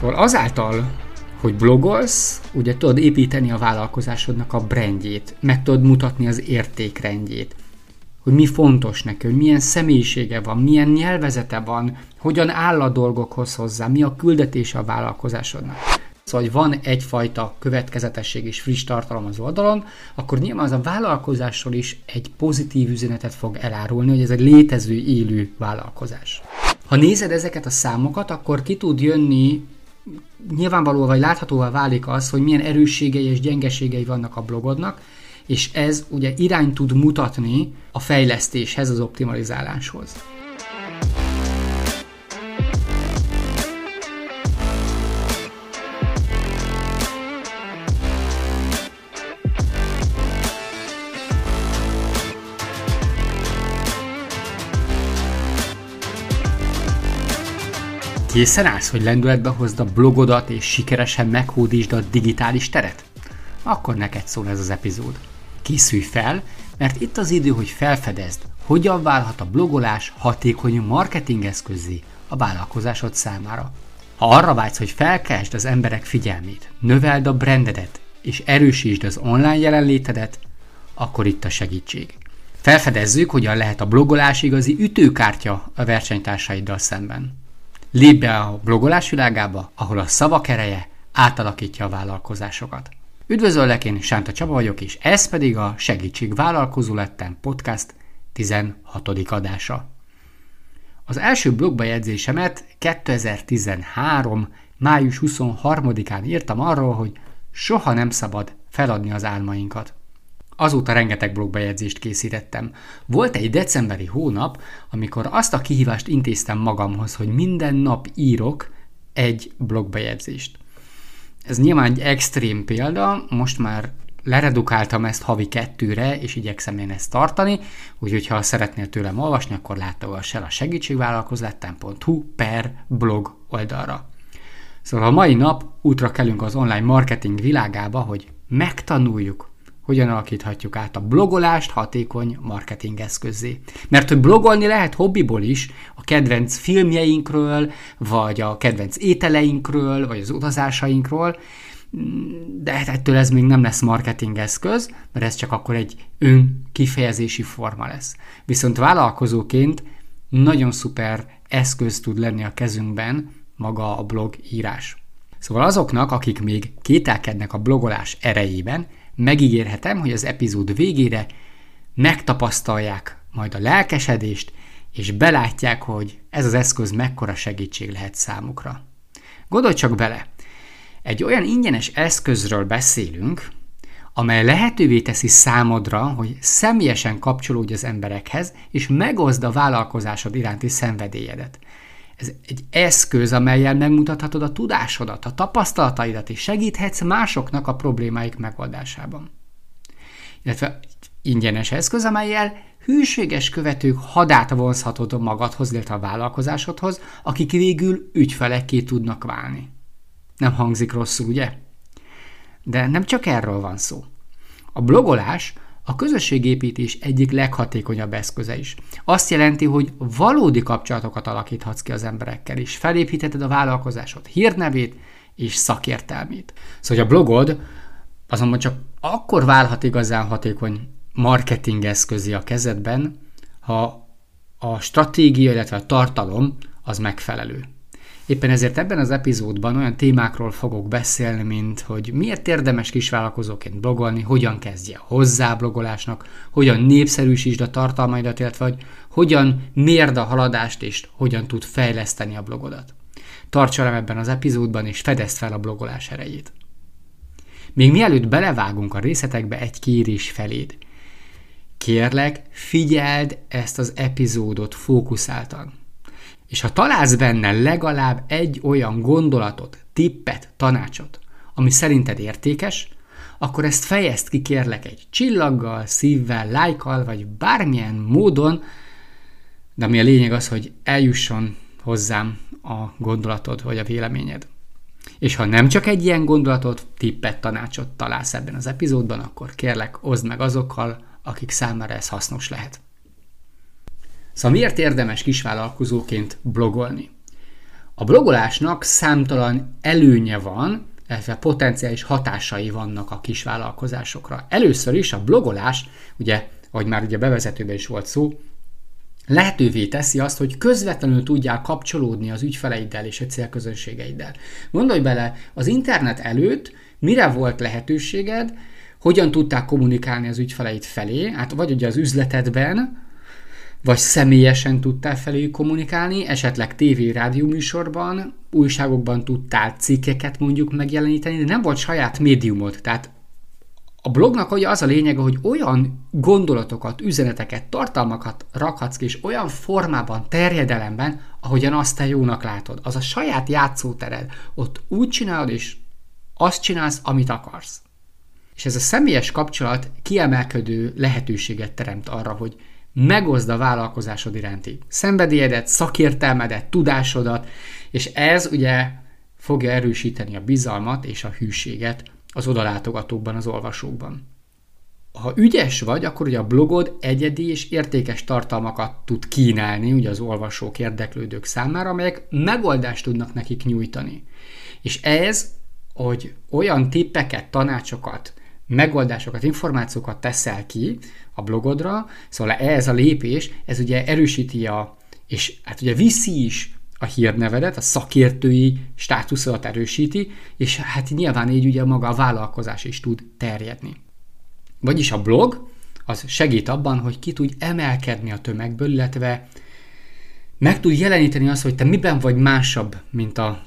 Szóval azáltal, hogy blogolsz, ugye tudod építeni a vállalkozásodnak a brandjét, meg tudod mutatni az értékrendjét, hogy mi fontos neki, hogy milyen személyisége van, milyen nyelvezete van, hogyan áll a dolgokhoz hozzá, mi a küldetése a vállalkozásodnak. Szóval, hogy van egyfajta következetesség és friss tartalom az oldalon, akkor nyilván az a vállalkozásról is egy pozitív üzenetet fog elárulni, hogy ez egy létező, élő vállalkozás. Ha nézed ezeket a számokat, akkor ki tud jönni nyilvánvalóan vagy láthatóvá válik az, hogy milyen erősségei és gyengeségei vannak a blogodnak, és ez ugye irány tud mutatni a fejlesztéshez, az optimalizáláshoz. Készen állsz, hogy lendületbe hozd a blogodat és sikeresen meghódítsd a digitális teret? Akkor neked szól ez az epizód. Készülj fel, mert itt az idő, hogy felfedezd, hogyan válhat a blogolás hatékony marketingeszközé a vállalkozásod számára. Ha arra vágysz, hogy felkeltsd az emberek figyelmét, növeld a brandedet és erősítsd az online jelenlétedet, akkor itt a segítség. Felfedezzük, hogyan lehet a blogolás igazi ütőkártya a versenytársaiddal szemben. Lépj be a blogolás világába, ahol a szavak ereje átalakítja a vállalkozásokat. Üdvözöllek, én Sánta Csaba vagyok, és ez pedig a Segítség Vállalkozó lettem podcast 16. adása. Az első blogbejegyzésemet 2013. május 23-án írtam arról, hogy soha nem szabad feladni az álmainkat. Azóta rengeteg blogbejegyzést készítettem. Volt egy decemberi hónap, amikor azt a kihívást intéztem magamhoz, hogy minden nap írok egy blogbejegyzést. Ez nyilván egy extrém példa, most már leredukáltam ezt havi kettőre, és igyekszem én ezt tartani, úgyhogy ha szeretnél tőlem olvasni, akkor látogass el a segítségvállalkozlettem.hu per blog oldalra. Szóval a mai nap útra kelünk az online marketing világába, hogy megtanuljuk, hogyan alakíthatjuk át a blogolást hatékony marketing eszközé. Mert hogy blogolni lehet hobbiból is, a kedvenc filmjeinkről, vagy a kedvenc ételeinkről, vagy az utazásainkról, de hát ettől ez még nem lesz marketing eszköz, mert ez csak akkor egy önkifejezési forma lesz. Viszont vállalkozóként nagyon szuper eszköz tud lenni a kezünkben maga a blog írás. Szóval azoknak, akik még kételkednek a blogolás erejében, megígérhetem, hogy az epizód végére megtapasztalják majd a lelkesedést, és belátják, hogy ez az eszköz mekkora segítség lehet számukra. Gondolj csak bele, egy olyan ingyenes eszközről beszélünk, amely lehetővé teszi számodra, hogy személyesen kapcsolódj az emberekhez, és megozd a vállalkozásod iránti szenvedélyedet. Ez egy eszköz, amelyel megmutathatod a tudásodat, a tapasztalataidat, és segíthetsz másoknak a problémáik megoldásában. Illetve ingyenes eszköz, amelyel hűséges követők hadát vonzhatod magadhoz, illetve a vállalkozásodhoz, akik végül ügyfelekké tudnak válni. Nem hangzik rosszul, ugye? De nem csak erről van szó. A blogolás a közösségépítés egyik leghatékonyabb eszköze is. Azt jelenti, hogy valódi kapcsolatokat alakíthatsz ki az emberekkel, és felépítheted a vállalkozásod hírnevét és szakértelmét. Szóval a blogod azonban csak akkor válhat igazán hatékony marketing eszközé a kezedben, ha a stratégia, illetve a tartalom az megfelelő. Éppen ezért ebben az epizódban olyan témákról fogok beszélni, mint hogy miért érdemes kisvállalkozóként blogolni, hogyan kezdje hozzá blogolásnak, hogyan népszerűsítsd a tartalmaidat, illetve hogy hogyan mérd a haladást és hogyan tud fejleszteni a blogodat. Tarts ebben az epizódban és fedezd fel a blogolás erejét. Még mielőtt belevágunk a részletekbe, egy kérés feléd. Kérlek, figyeld ezt az epizódot fókuszáltan. És ha találsz benne legalább egy olyan gondolatot, tippet, tanácsot, ami szerinted értékes, akkor ezt fejezd ki kérlek egy csillaggal, szívvel, lájkal, vagy bármilyen módon, de ami a lényeg az, hogy eljusson hozzám a gondolatod vagy a véleményed. És ha nem csak egy ilyen gondolatot, tippet, tanácsot találsz ebben az epizódban, akkor kérlek, oszd meg azokkal, akik számára ez hasznos lehet. Szóval miért érdemes kisvállalkozóként blogolni? A blogolásnak számtalan előnye van, illetve potenciális hatásai vannak a kis vállalkozásokra. Először is a blogolás, ugye, ahogy már ugye bevezetőben is volt szó, lehetővé teszi azt, hogy közvetlenül tudjál kapcsolódni az ügyfeleiddel és a célközönségeiddel. Gondolj bele, az internet előtt mire volt lehetőséged, hogyan tudták kommunikálni az ügyfeleid felé, hát vagy ugye az üzletedben, vagy személyesen tudtál felé kommunikálni, esetleg tévé, rádió műsorban, újságokban tudtál cikkeket mondjuk megjeleníteni, de nem volt saját médiumod. Tehát a blognak ugye az a lényege, hogy olyan gondolatokat, üzeneteket, tartalmakat rakhatsz ki, és olyan formában, terjedelemben, ahogyan azt te jónak látod. Az a saját játszótered. Ott úgy csinálod, és azt csinálsz, amit akarsz. És ez a személyes kapcsolat kiemelkedő lehetőséget teremt arra, hogy megozd a vállalkozásod iránti szenvedélyedet, szakértelmedet, tudásodat, és ez ugye fogja erősíteni a bizalmat és a hűséget az odalátogatókban, az olvasókban. Ha ügyes vagy, akkor ugye a blogod egyedi és értékes tartalmakat tud kínálni ugye az olvasók, érdeklődők számára, amelyek megoldást tudnak nekik nyújtani. És ez, hogy olyan tippeket, tanácsokat, megoldásokat, információkat teszel ki a blogodra, szóval ez a lépés, ez ugye erősíti a, és hát ugye viszi is a hírnevedet, a szakértői státuszodat erősíti, és hát nyilván így ugye maga a vállalkozás is tud terjedni. Vagyis a blog az segít abban, hogy ki tudj emelkedni a tömegből, illetve meg tud jeleníteni azt, hogy te miben vagy másabb, mint a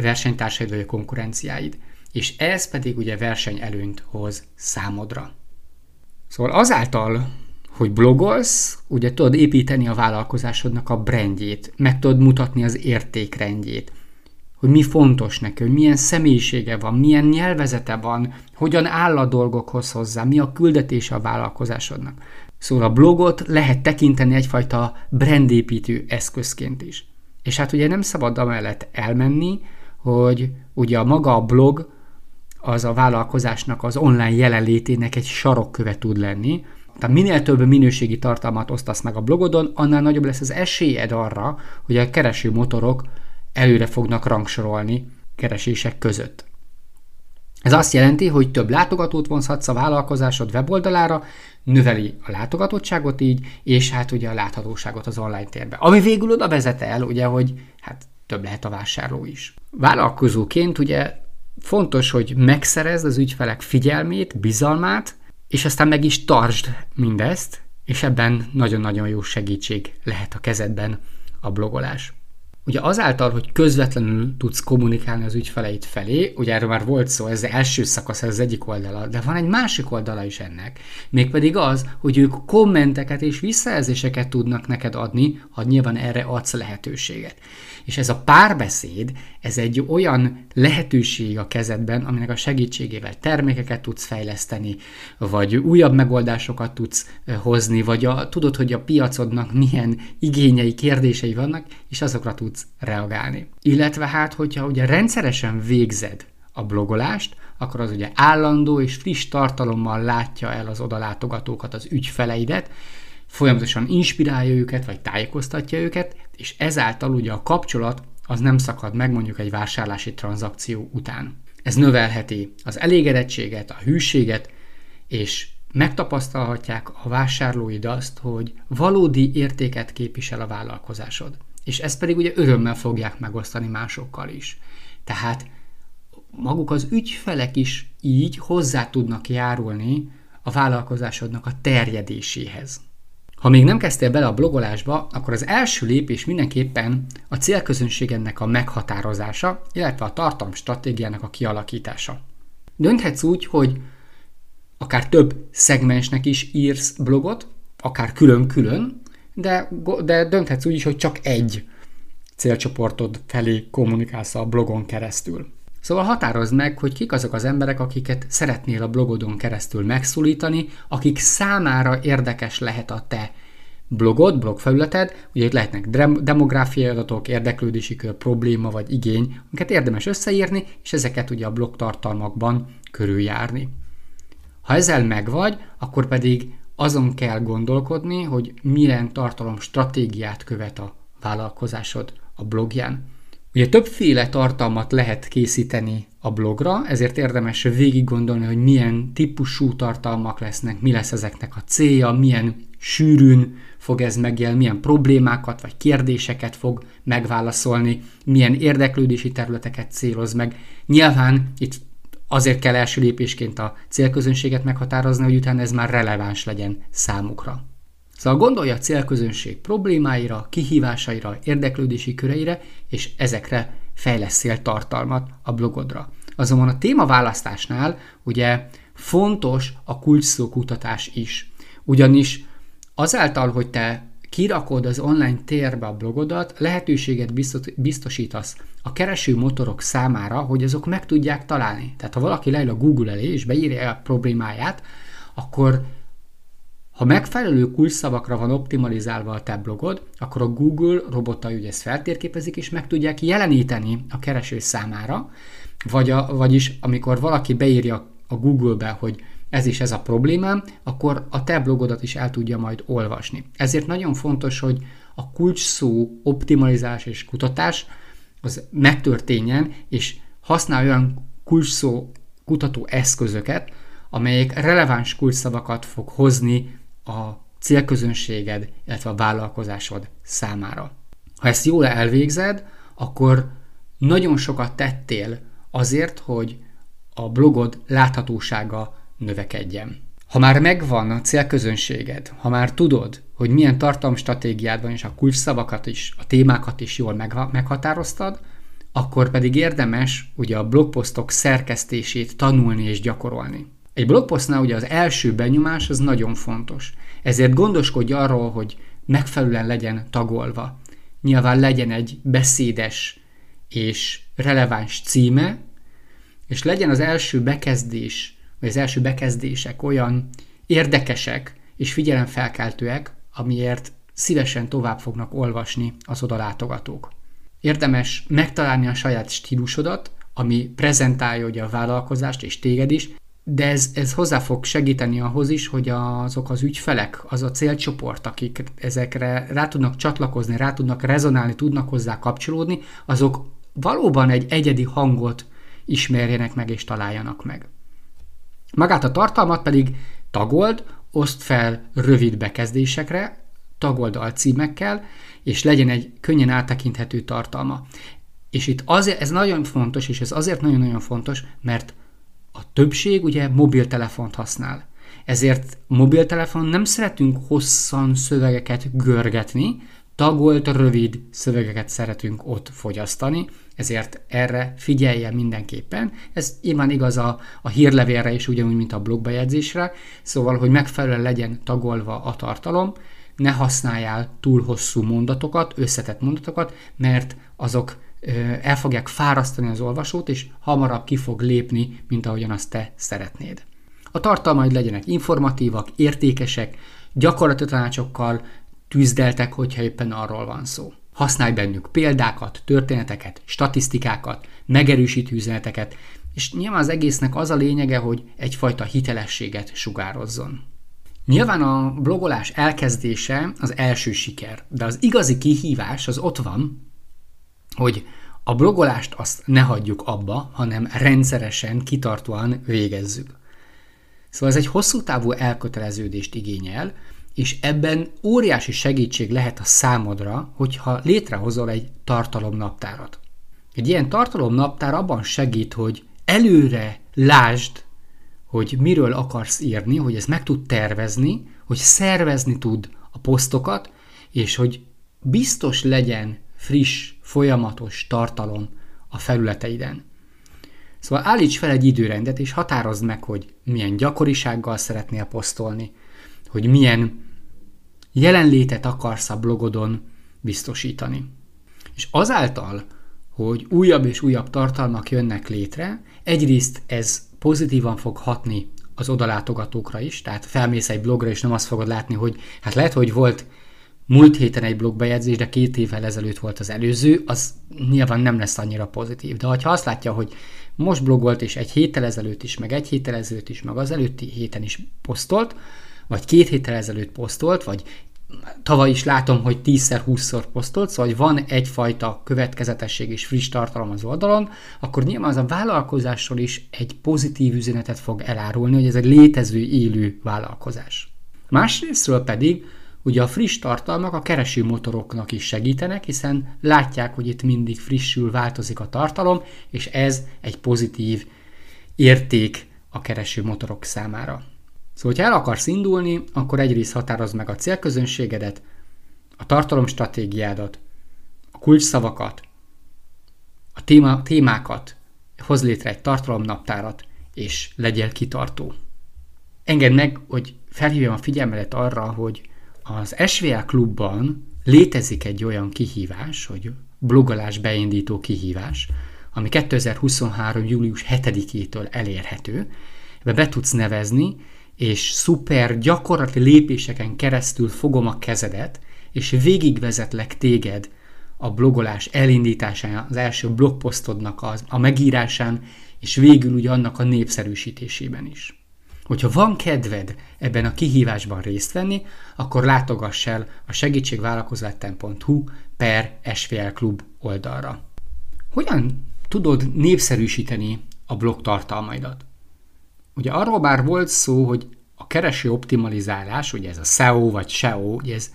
versenytársaid vagy a konkurenciáid. És ez pedig ugye versenyelőnyt hoz számodra. Szóval azáltal, hogy blogolsz, ugye tudod építeni a vállalkozásodnak a brandjét, meg tudod mutatni az értékrendjét, hogy mi fontos neki, hogy milyen személyisége van, milyen nyelvezete van, hogyan áll a dolgokhoz hozzá, mi a küldetése a vállalkozásodnak. Szóval a blogot lehet tekinteni egyfajta brandépítő eszközként is. És hát ugye nem szabad amellett elmenni, hogy ugye a maga a blog az a vállalkozásnak az online jelenlétének egy sarokköve tud lenni, tehát minél több minőségi tartalmat osztasz meg a blogodon, annál nagyobb lesz az esélyed arra, hogy a kereső motorok előre fognak rangsorolni keresések között. Ez azt jelenti, hogy több látogatót vonzhatsz a vállalkozásod weboldalára, növeli a látogatottságot így, és hát ugye a láthatóságot az online térbe. Ami végül oda vezet el, ugye, hogy hát több lehet a vásárló is. Vállalkozóként ugye fontos, hogy megszerezd az ügyfelek figyelmét, bizalmát, és aztán meg is tartsd mindezt, és ebben nagyon-nagyon jó segítség lehet a kezedben a blogolás. Ugye azáltal, hogy közvetlenül tudsz kommunikálni az ügyfeleit felé, ugye erről már volt szó, ez az első szakasz, ez az egyik oldala, de van egy másik oldala is ennek. Mégpedig az, hogy ők kommenteket és visszajelzéseket tudnak neked adni, ha nyilván erre adsz lehetőséget. És ez a párbeszéd, ez egy olyan lehetőség a kezedben, aminek a segítségével termékeket tudsz fejleszteni, vagy újabb megoldásokat tudsz hozni, vagy a, tudod, hogy a piacodnak milyen igényei, kérdései vannak, és azokra tudsz reagálni. Illetve hát, hogyha ugye rendszeresen végzed a blogolást, akkor az ugye állandó és friss tartalommal látja el az odalátogatókat, az ügyfeleidet, folyamatosan inspirálja őket, vagy tájékoztatja őket, és ezáltal ugye a kapcsolat az nem szakad meg mondjuk egy vásárlási tranzakció után. Ez növelheti az elégedettséget, a hűséget, és megtapasztalhatják a vásárlóid azt, hogy valódi értéket képvisel a vállalkozásod. És ezt pedig ugye örömmel fogják megosztani másokkal is. Tehát maguk az ügyfelek is így hozzá tudnak járulni a vállalkozásodnak a terjedéséhez. Ha még nem kezdtél bele a blogolásba, akkor az első lépés mindenképpen a célközönségednek a meghatározása, illetve a tartalom stratégiának a kialakítása. Dönthetsz úgy, hogy akár több szegmensnek is írsz blogot, akár külön-külön, de, de dönthetsz úgy is, hogy csak egy célcsoportod felé kommunikálsz a blogon keresztül. Szóval határozd meg, hogy kik azok az emberek, akiket szeretnél a blogodon keresztül megszólítani, akik számára érdekes lehet a te blogod, blogfelületed, ugye itt lehetnek demográfiai adatok, érdeklődési kör, probléma vagy igény, amiket érdemes összeírni, és ezeket ugye a blog tartalmakban körüljárni. Ha ezzel megvagy, akkor pedig azon kell gondolkodni, hogy milyen tartalom stratégiát követ a vállalkozásod a blogján. Ugye többféle tartalmat lehet készíteni a blogra, ezért érdemes végig gondolni, hogy milyen típusú tartalmak lesznek, mi lesz ezeknek a célja, milyen sűrűn fog ez megjelenni, milyen problémákat vagy kérdéseket fog megválaszolni, milyen érdeklődési területeket céloz meg. Nyilván itt azért kell első lépésként a célközönséget meghatározni, hogy utána ez már releváns legyen számukra. Szóval gondolja a célközönség problémáira, kihívásaira, érdeklődési köreire, és ezekre fejleszél tartalmat a blogodra. Azonban a témaválasztásnál ugye fontos a kulcsszókutatás is. Ugyanis azáltal, hogy te kirakod az online térbe a blogodat, lehetőséget biztosítasz a kereső motorok számára, hogy azok meg tudják találni. Tehát ha valaki leül a Google elé és beírja a problémáját, akkor ha megfelelő kulcsszavakra van optimalizálva a te blogod, akkor a Google robotai ugye ezt feltérképezik, és meg tudják jeleníteni a kereső számára, vagy a, vagyis amikor valaki beírja a Google-be, hogy ez is ez a problémám, akkor a te blogodat is el tudja majd olvasni. Ezért nagyon fontos, hogy a kulcs szó optimalizás és kutatás az megtörténjen, és használj olyan kulcs kutató eszközöket, amelyek releváns kulcsszavakat fog hozni a célközönséged, illetve a vállalkozásod számára. Ha ezt jól elvégzed, akkor nagyon sokat tettél azért, hogy a blogod láthatósága növekedjen. Ha már megvan a célközönséged, ha már tudod, hogy milyen tartalomstratégiád van, és a kulcsszavakat is, a témákat is jól meghatároztad, akkor pedig érdemes ugye a blogposztok szerkesztését tanulni és gyakorolni. Egy blogposztnál ugye az első benyomás az nagyon fontos. Ezért gondoskodj arról, hogy megfelelően legyen tagolva. Nyilván legyen egy beszédes és releváns címe, és legyen az első bekezdés, vagy az első bekezdések olyan érdekesek és figyelemfelkeltőek, amiért szívesen tovább fognak olvasni az odalátogatók. Érdemes megtalálni a saját stílusodat, ami prezentálja ugye a vállalkozást és téged is, de ez, ez hozzá fog segíteni ahhoz is, hogy azok az ügyfelek, az a célcsoport, akik ezekre rá tudnak csatlakozni, rá tudnak rezonálni, tudnak hozzá kapcsolódni, azok valóban egy egyedi hangot ismerjenek meg és találjanak meg. Magát a tartalmat pedig tagold, oszt fel rövid bekezdésekre, tagold alcímekkel, és legyen egy könnyen áttekinthető tartalma. És itt azért, ez nagyon fontos, és ez azért nagyon-nagyon fontos, mert a többség ugye mobiltelefont használ. Ezért mobiltelefon nem szeretünk hosszan szövegeket görgetni, tagolt, rövid szövegeket szeretünk ott fogyasztani, ezért erre figyelje mindenképpen. Ez nyilván igaz a, a hírlevélre is, ugyanúgy, mint a blogbejegyzésre, szóval, hogy megfelelően legyen tagolva a tartalom, ne használjál túl hosszú mondatokat, összetett mondatokat, mert azok el fogják fárasztani az olvasót, és hamarabb ki fog lépni, mint ahogyan azt te szeretnéd. A tartalmaid legyenek informatívak, értékesek, gyakorlati tanácsokkal tűzdeltek, hogyha éppen arról van szó. Használj bennük példákat, történeteket, statisztikákat, megerősítő üzeneteket, és nyilván az egésznek az a lényege, hogy egyfajta hitelességet sugározzon. Nyilván a blogolás elkezdése az első siker, de az igazi kihívás az ott van, hogy a blogolást azt ne hagyjuk abba, hanem rendszeresen, kitartóan végezzük. Szóval ez egy hosszú távú elköteleződést igényel, és ebben óriási segítség lehet a számodra, hogyha létrehozol egy tartalomnaptárat. Egy ilyen tartalomnaptár abban segít, hogy előre lásd, hogy miről akarsz írni, hogy ezt meg tud tervezni, hogy szervezni tud a posztokat, és hogy biztos legyen friss, folyamatos tartalom a felületeiden. Szóval állíts fel egy időrendet, és határozd meg, hogy milyen gyakorisággal szeretnél posztolni, hogy milyen jelenlétet akarsz a blogodon biztosítani. És azáltal, hogy újabb és újabb tartalmak jönnek létre, egyrészt ez pozitívan fog hatni az odalátogatókra is, tehát felmész egy blogra, és nem azt fogod látni, hogy hát lehet, hogy volt múlt héten egy blogbejegyzés, de két évvel ezelőtt volt az előző, az nyilván nem lesz annyira pozitív. De ha azt látja, hogy most blogolt, és egy héttel ezelőtt is, meg egy héttel ezelőtt is, meg az előtti héten is posztolt, vagy két héttel ezelőtt posztolt, vagy tavaly is látom, hogy 10-20-szor posztolt, szóval hogy van egyfajta következetesség és friss tartalom az oldalon, akkor nyilván az a vállalkozásról is egy pozitív üzenetet fog elárulni, hogy ez egy létező, élő vállalkozás. Másrésztről pedig ugye a friss tartalmak a keresőmotoroknak is segítenek, hiszen látják, hogy itt mindig frissül, változik a tartalom, és ez egy pozitív érték a keresőmotorok számára. Szóval, ha el akarsz indulni, akkor egyrészt határozd meg a célközönségedet, a tartalomstratégiádat, a kulcsszavakat, a téma, témákat, hoz létre egy tartalomnaptárat, és legyél kitartó. Engedd meg, hogy felhívjam a figyelmedet arra, hogy az SVA klubban létezik egy olyan kihívás, hogy blogolás beindító kihívás, ami 2023. július 7-től elérhető. Ebbe be tudsz nevezni, és szuper gyakorlati lépéseken keresztül fogom a kezedet, és végigvezetlek téged a blogolás elindításán, az első blogposztodnak az, a megírásán, és végül ugye annak a népszerűsítésében is. Hogyha van kedved ebben a kihívásban részt venni, akkor látogass el a segítségvállalkozástem.hu per SVL Klub oldalra. Hogyan tudod népszerűsíteni a blog tartalmaidat? Ugye arról bár volt szó, hogy a kereső optimalizálás, ugye ez a SEO vagy SEO, ugye ez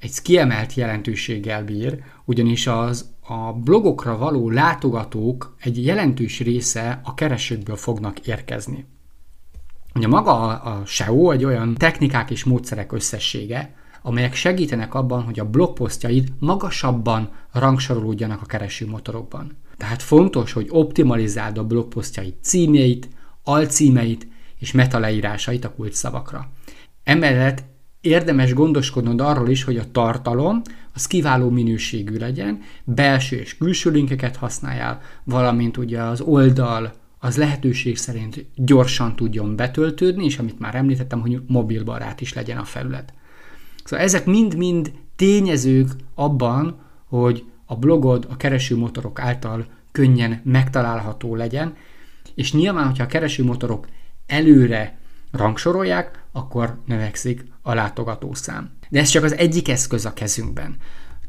egy kiemelt jelentőséggel bír, ugyanis az a blogokra való látogatók egy jelentős része a keresőkből fognak érkezni. Ugye maga a SEO egy olyan technikák és módszerek összessége, amelyek segítenek abban, hogy a blogposztjaid magasabban rangsorolódjanak a keresőmotorokban. Tehát fontos, hogy optimalizáld a blogposztjaid címjeit, alcímeit és metaleírásait a kulcsszavakra. Emellett érdemes gondoskodnod arról is, hogy a tartalom az kiváló minőségű legyen, belső és külső linkeket használjál, valamint ugye az oldal az lehetőség szerint gyorsan tudjon betöltődni, és amit már említettem, hogy mobilbarát is legyen a felület. Szóval ezek mind-mind tényezők abban, hogy a blogod a keresőmotorok által könnyen megtalálható legyen, és nyilván, hogyha a keresőmotorok előre rangsorolják, akkor növekszik a látogatószám. De ez csak az egyik eszköz a kezünkben.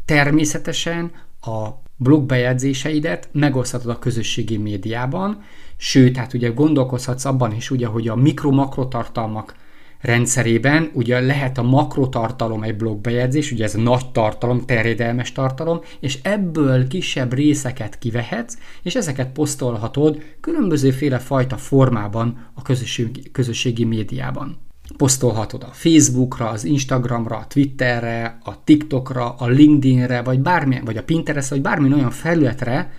Természetesen a blogbejegyzéseidet megoszthatod a közösségi médiában, sőt, hát ugye gondolkozhatsz abban is, ugye, hogy a mikro-makro tartalmak rendszerében ugye lehet a makrotartalom egy blogbejegyzés, ugye ez nagy tartalom, terjedelmes tartalom, és ebből kisebb részeket kivehetsz, és ezeket posztolhatod különbözőféle fajta formában a közösségi, közösségi médiában. Posztolhatod a Facebookra, az Instagramra, a Twitterre, a TikTokra, a LinkedInre, vagy, bármi, vagy a Pinterest, vagy bármi olyan felületre,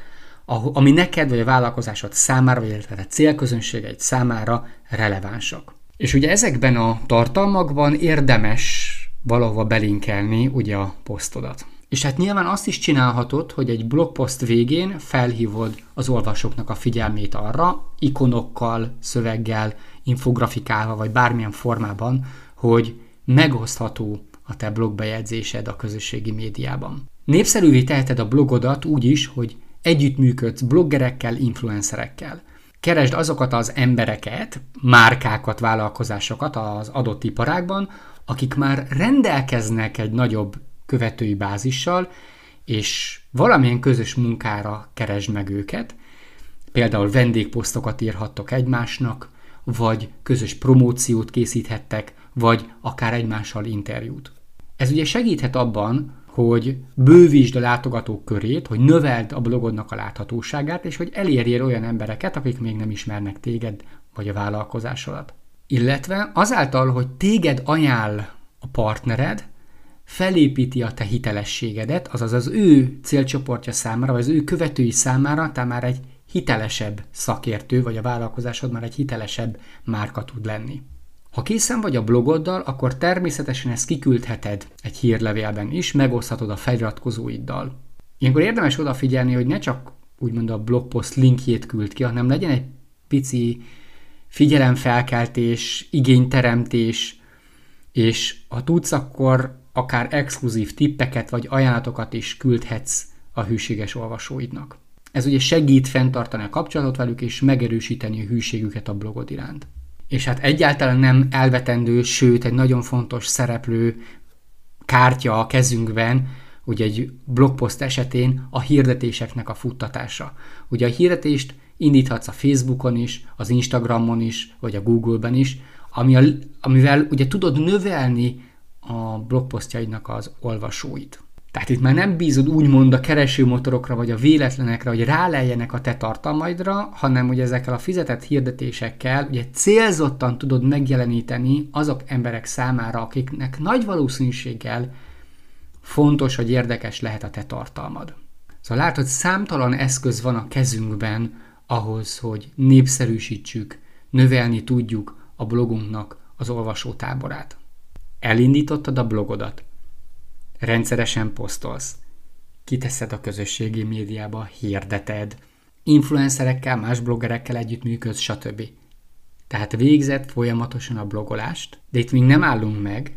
ami neked vagy a vállalkozásod számára, vagy illetve a célközönségeid számára relevánsak. És ugye ezekben a tartalmakban érdemes valahova belinkelni ugye a posztodat. És hát nyilván azt is csinálhatod, hogy egy blogpost végén felhívod az olvasóknak a figyelmét arra, ikonokkal, szöveggel, infografikával, vagy bármilyen formában, hogy megosztható a te blogbejegyzésed a közösségi médiában. Népszerűvé teheted a blogodat úgy is, hogy együttműködsz bloggerekkel, influencerekkel – keresd azokat az embereket, márkákat, vállalkozásokat az adott iparágban, akik már rendelkeznek egy nagyobb követői bázissal, és valamilyen közös munkára keresd meg őket, például vendégposztokat írhattok egymásnak, vagy közös promóciót készíthettek, vagy akár egymással interjút. Ez ugye segíthet abban, hogy bővítsd a látogatók körét, hogy növeld a blogodnak a láthatóságát, és hogy elérjél olyan embereket, akik még nem ismernek téged vagy a vállalkozásodat. Illetve azáltal, hogy téged ajánl a partnered, felépíti a te hitelességedet, azaz az ő célcsoportja számára, vagy az ő követői számára te már egy hitelesebb szakértő, vagy a vállalkozásod már egy hitelesebb márka tud lenni. Ha készen vagy a blogoddal, akkor természetesen ezt kiküldheted egy hírlevélben is, megoszthatod a feliratkozóiddal. Ilyenkor érdemes odafigyelni, hogy ne csak úgymond a blogpost linkjét küld ki, hanem legyen egy pici figyelemfelkeltés, igényteremtés, és ha tudsz, akkor akár exkluzív tippeket vagy ajánlatokat is küldhetsz a hűséges olvasóidnak. Ez ugye segít fenntartani a kapcsolatot velük és megerősíteni a hűségüket a blogod iránt és hát egyáltalán nem elvetendő, sőt egy nagyon fontos szereplő, kártya a kezünkben, ugye egy blogpost esetén a hirdetéseknek a futtatása. Ugye a hirdetést indíthatsz a Facebookon is, az Instagramon is, vagy a Google-ben is, ami a, amivel ugye tudod növelni a blogposztjaidnak az olvasóit. Tehát itt már nem bízod úgymond a keresőmotorokra vagy a véletlenekre, hogy ráleljenek a te tartalmaidra, hanem hogy ezekkel a fizetett hirdetésekkel ugye célzottan tudod megjeleníteni azok emberek számára, akiknek nagy valószínűséggel fontos, hogy érdekes lehet a te tartalmad. Szóval látod, számtalan eszköz van a kezünkben ahhoz, hogy népszerűsítsük, növelni tudjuk a blogunknak az olvasótáborát. Elindítottad a blogodat, rendszeresen posztolsz, kiteszed a közösségi médiába, hirdeted, influencerekkel, más bloggerekkel együttműködsz, stb. Tehát végzett folyamatosan a blogolást, de itt még nem állunk meg,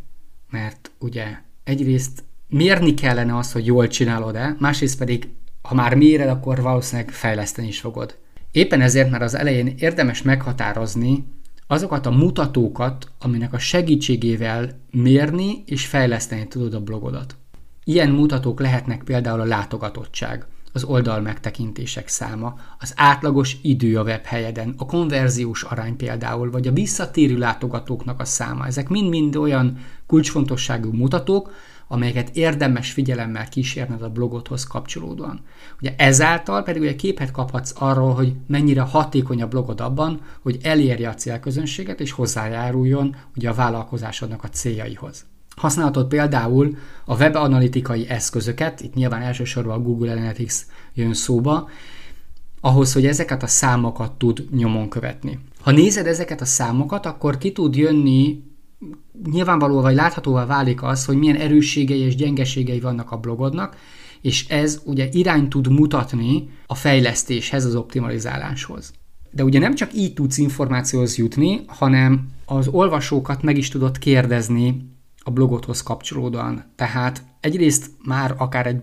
mert ugye egyrészt mérni kellene azt, hogy jól csinálod-e, másrészt pedig, ha már méred, akkor valószínűleg fejleszteni is fogod. Éppen ezért már az elején érdemes meghatározni azokat a mutatókat, aminek a segítségével mérni és fejleszteni tudod a blogodat. Ilyen mutatók lehetnek például a látogatottság, az oldal megtekintések száma, az átlagos idő a webhelyeden, a konverziós arány például, vagy a visszatérő látogatóknak a száma. Ezek mind-mind olyan kulcsfontosságú mutatók, amelyeket érdemes figyelemmel kísérned a blogodhoz kapcsolódóan. Ugye ezáltal pedig ugye képet kaphatsz arról, hogy mennyire hatékony a blogod abban, hogy elérje a célközönséget és hozzájáruljon ugye a vállalkozásodnak a céljaihoz. Használhatod például a webanalitikai eszközöket, itt nyilván elsősorban a Google Analytics jön szóba, ahhoz, hogy ezeket a számokat tud nyomon követni. Ha nézed ezeket a számokat, akkor ki tud jönni nyilvánvalóan vagy láthatóvá válik az, hogy milyen erősségei és gyengeségei vannak a blogodnak, és ez ugye irány tud mutatni a fejlesztéshez, az optimalizáláshoz. De ugye nem csak így tudsz információhoz jutni, hanem az olvasókat meg is tudod kérdezni a blogodhoz kapcsolódóan. Tehát egyrészt már akár egy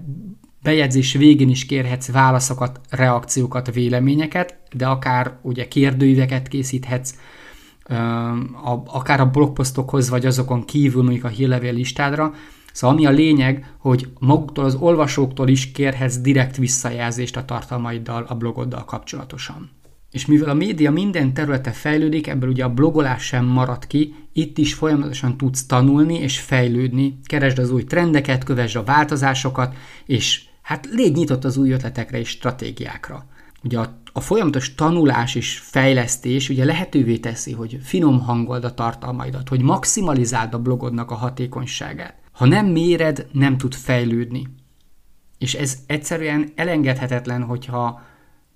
bejegyzés végén is kérhetsz válaszokat, reakciókat, véleményeket, de akár ugye kérdőíveket készíthetsz, akár a blogposztokhoz, vagy azokon kívül mondjuk a hírlevél listádra. Szóval ami a lényeg, hogy maguktól az olvasóktól is kérhetsz direkt visszajelzést a tartalmaiddal, a blogoddal kapcsolatosan. És mivel a média minden területe fejlődik, ebből ugye a blogolás sem marad ki, itt is folyamatosan tudsz tanulni és fejlődni, keresd az új trendeket, kövesd a változásokat, és hát légy nyitott az új ötletekre és stratégiákra. Ugye a, a folyamatos tanulás és fejlesztés ugye lehetővé teszi, hogy finom hangold a tartalmaidat, hogy maximalizáld a blogodnak a hatékonyságát. Ha nem méred, nem tud fejlődni. És ez egyszerűen elengedhetetlen, hogyha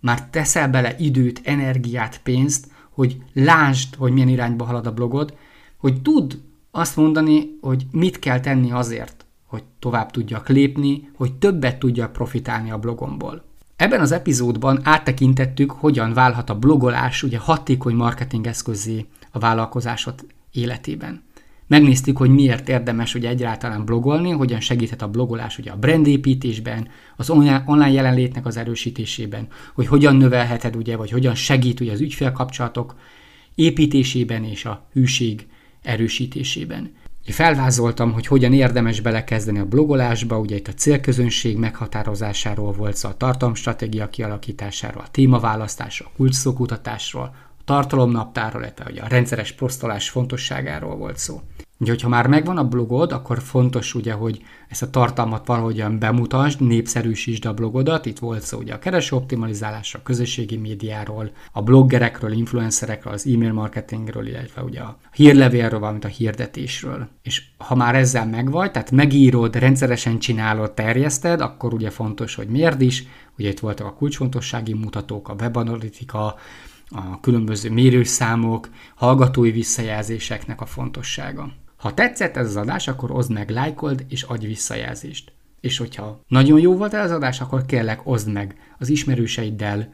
már teszel bele időt, energiát, pénzt, hogy lásd, hogy milyen irányba halad a blogod, hogy tud azt mondani, hogy mit kell tenni azért, hogy tovább tudjak lépni, hogy többet tudjak profitálni a blogomból. Ebben az epizódban áttekintettük, hogyan válhat a blogolás ugye hatékony marketing eszközé a vállalkozásod életében. Megnéztük, hogy miért érdemes ugye egyáltalán blogolni, hogyan segíthet a blogolás ugye a brandépítésben, az online jelenlétnek az erősítésében, hogy hogyan növelheted ugye, vagy hogyan segít ugye az ügyfélkapcsolatok építésében és a hűség erősítésében. Felvázoltam, hogy hogyan érdemes belekezdeni a blogolásba, ugye itt a célközönség meghatározásáról volt szó, a tartalomstratégia kialakításáról, a témaválasztásról, a kulcsszókutatásról, a tartalomnaptárról, illetve a rendszeres posztolás fontosságáról volt szó. Ugye, hogyha már megvan a blogod, akkor fontos ugye, hogy ezt a tartalmat valahogyan bemutasd, népszerűsítsd a blogodat. Itt volt szó ugye a kereső optimalizálásra, a közösségi médiáról, a bloggerekről, influencerekről, az e-mail marketingről, illetve ugye a hírlevélről, valamint a hirdetésről. És ha már ezzel megvagy, tehát megírod, rendszeresen csinálod, terjeszted, akkor ugye fontos, hogy miért is. Ugye itt voltak a kulcsfontossági mutatók, a webanalitika, a különböző mérőszámok, hallgatói visszajelzéseknek a fontossága. Ha tetszett ez az adás, akkor oszd meg, lájkold és adj visszajelzést. És hogyha nagyon jó volt ez az adás, akkor kérlek oszd meg az ismerőseiddel,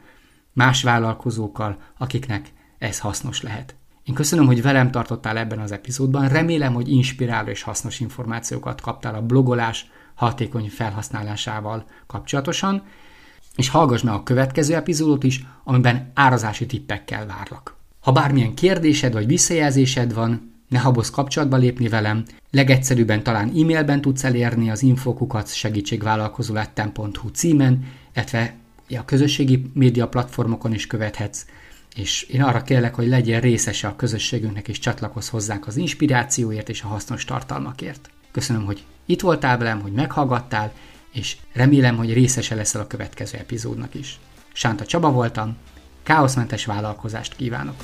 más vállalkozókkal, akiknek ez hasznos lehet. Én köszönöm, hogy velem tartottál ebben az epizódban, remélem, hogy inspiráló és hasznos információkat kaptál a blogolás hatékony felhasználásával kapcsolatosan, és hallgass meg a következő epizódot is, amiben árazási tippekkel várlak. Ha bármilyen kérdésed vagy visszajelzésed van, ne habozz kapcsolatba lépni velem, legegyszerűbben talán e-mailben tudsz elérni az infokukat segítségvállalkozólettem.hu címen, illetve a közösségi média platformokon is követhetsz, és én arra kérlek, hogy legyél részese a közösségünknek, és csatlakozz hozzánk az inspirációért és a hasznos tartalmakért. Köszönöm, hogy itt voltál velem, hogy meghallgattál, és remélem, hogy részese leszel a következő epizódnak is. Sánta Csaba voltam, káoszmentes vállalkozást kívánok!